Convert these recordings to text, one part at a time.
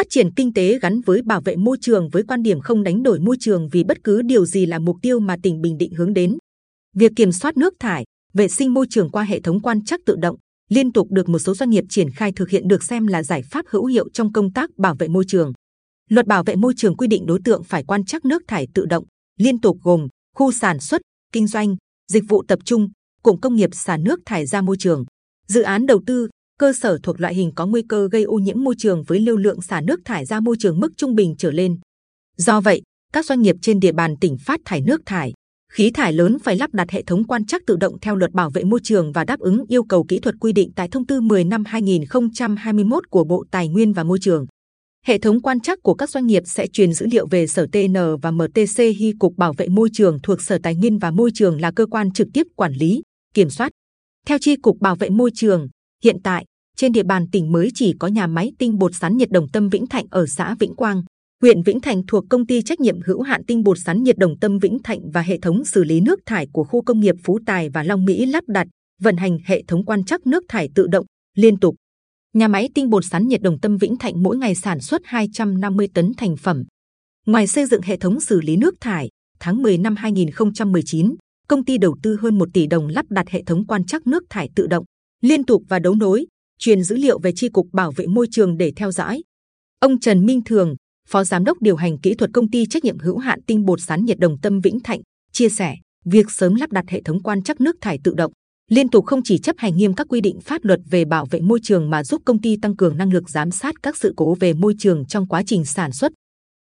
phát triển kinh tế gắn với bảo vệ môi trường với quan điểm không đánh đổi môi trường vì bất cứ điều gì là mục tiêu mà tỉnh Bình Định hướng đến. Việc kiểm soát nước thải, vệ sinh môi trường qua hệ thống quan trắc tự động liên tục được một số doanh nghiệp triển khai thực hiện được xem là giải pháp hữu hiệu trong công tác bảo vệ môi trường. Luật bảo vệ môi trường quy định đối tượng phải quan trắc nước thải tự động liên tục gồm khu sản xuất, kinh doanh, dịch vụ tập trung, cụm công nghiệp xả nước thải ra môi trường, dự án đầu tư, cơ sở thuộc loại hình có nguy cơ gây ô nhiễm môi trường với lưu lượng xả nước thải ra môi trường mức trung bình trở lên. Do vậy, các doanh nghiệp trên địa bàn tỉnh phát thải nước thải, khí thải lớn phải lắp đặt hệ thống quan trắc tự động theo luật bảo vệ môi trường và đáp ứng yêu cầu kỹ thuật quy định tại thông tư 10 năm 2021 của Bộ Tài nguyên và Môi trường. Hệ thống quan trắc của các doanh nghiệp sẽ truyền dữ liệu về Sở TN và MTC Hy Cục Bảo vệ Môi trường thuộc Sở Tài nguyên và Môi trường là cơ quan trực tiếp quản lý, kiểm soát. Theo Chi Cục Bảo vệ Môi trường, hiện tại trên địa bàn tỉnh mới chỉ có nhà máy tinh bột sắn nhiệt đồng tâm Vĩnh Thạnh ở xã Vĩnh Quang, huyện Vĩnh thạnh thuộc công ty trách nhiệm hữu hạn tinh bột sắn nhiệt đồng tâm Vĩnh Thạnh và hệ thống xử lý nước thải của khu công nghiệp Phú Tài và Long Mỹ lắp đặt vận hành hệ thống quan trắc nước thải tự động liên tục. Nhà máy tinh bột sắn nhiệt đồng tâm Vĩnh Thạnh mỗi ngày sản xuất 250 tấn thành phẩm. Ngoài xây dựng hệ thống xử lý nước thải, tháng 10 năm 2019, công ty đầu tư hơn 1 tỷ đồng lắp đặt hệ thống quan trắc nước thải tự động, liên tục và đấu nối, truyền dữ liệu về chi cục bảo vệ môi trường để theo dõi. Ông Trần Minh Thường, Phó Giám đốc điều hành kỹ thuật công ty trách nhiệm hữu hạn tinh bột sắn nhiệt đồng tâm Vĩnh Thạnh chia sẻ, việc sớm lắp đặt hệ thống quan trắc nước thải tự động liên tục không chỉ chấp hành nghiêm các quy định pháp luật về bảo vệ môi trường mà giúp công ty tăng cường năng lực giám sát các sự cố về môi trường trong quá trình sản xuất.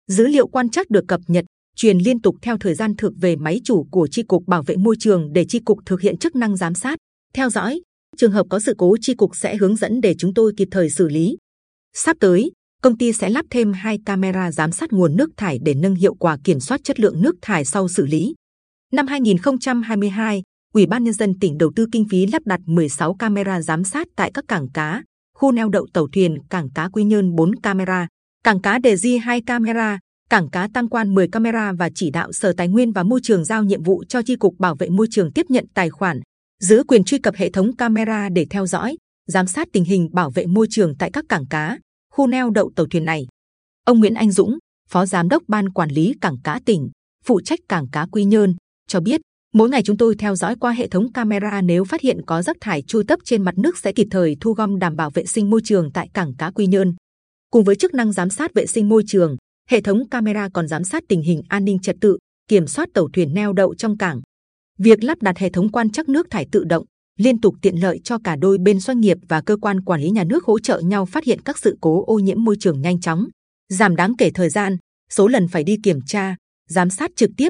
Dữ liệu quan trắc được cập nhật, truyền liên tục theo thời gian thực về máy chủ của chi cục bảo vệ môi trường để chi cục thực hiện chức năng giám sát, theo dõi. Trường hợp có sự cố chi cục sẽ hướng dẫn để chúng tôi kịp thời xử lý. Sắp tới, công ty sẽ lắp thêm hai camera giám sát nguồn nước thải để nâng hiệu quả kiểm soát chất lượng nước thải sau xử lý. Năm 2022, Ủy ban nhân dân tỉnh đầu tư kinh phí lắp đặt 16 camera giám sát tại các cảng cá, khu neo đậu tàu thuyền, cảng cá Quy Nhơn 4 camera, cảng cá Đề Di 2 camera, cảng cá Tăng Quan 10 camera và chỉ đạo Sở Tài nguyên và Môi trường giao nhiệm vụ cho chi cục bảo vệ môi trường tiếp nhận tài khoản, giữ quyền truy cập hệ thống camera để theo dõi, giám sát tình hình bảo vệ môi trường tại các cảng cá, khu neo đậu tàu thuyền này. Ông Nguyễn Anh Dũng, Phó Giám đốc Ban Quản lý Cảng cá tỉnh, phụ trách cảng cá Quy Nhơn, cho biết mỗi ngày chúng tôi theo dõi qua hệ thống camera nếu phát hiện có rác thải trôi tấp trên mặt nước sẽ kịp thời thu gom đảm bảo vệ sinh môi trường tại cảng cá Quy Nhơn. Cùng với chức năng giám sát vệ sinh môi trường, hệ thống camera còn giám sát tình hình an ninh trật tự, kiểm soát tàu thuyền neo đậu trong cảng. Việc lắp đặt hệ thống quan trắc nước thải tự động liên tục tiện lợi cho cả đôi bên doanh nghiệp và cơ quan quản lý nhà nước hỗ trợ nhau phát hiện các sự cố ô nhiễm môi trường nhanh chóng, giảm đáng kể thời gian, số lần phải đi kiểm tra, giám sát trực tiếp.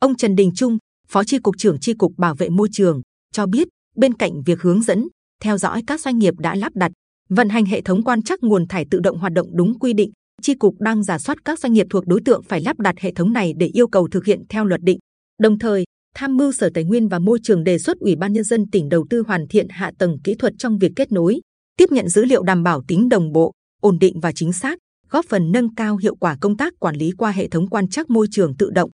Ông Trần Đình Trung, Phó Chi cục trưởng Chi cục Bảo vệ môi trường cho biết, bên cạnh việc hướng dẫn, theo dõi các doanh nghiệp đã lắp đặt, vận hành hệ thống quan trắc nguồn thải tự động hoạt động đúng quy định, Chi cục đang giả soát các doanh nghiệp thuộc đối tượng phải lắp đặt hệ thống này để yêu cầu thực hiện theo luật định. Đồng thời, tham mưu Sở Tài nguyên và Môi trường đề xuất Ủy ban nhân dân tỉnh đầu tư hoàn thiện hạ tầng kỹ thuật trong việc kết nối, tiếp nhận dữ liệu đảm bảo tính đồng bộ, ổn định và chính xác, góp phần nâng cao hiệu quả công tác quản lý qua hệ thống quan trắc môi trường tự động.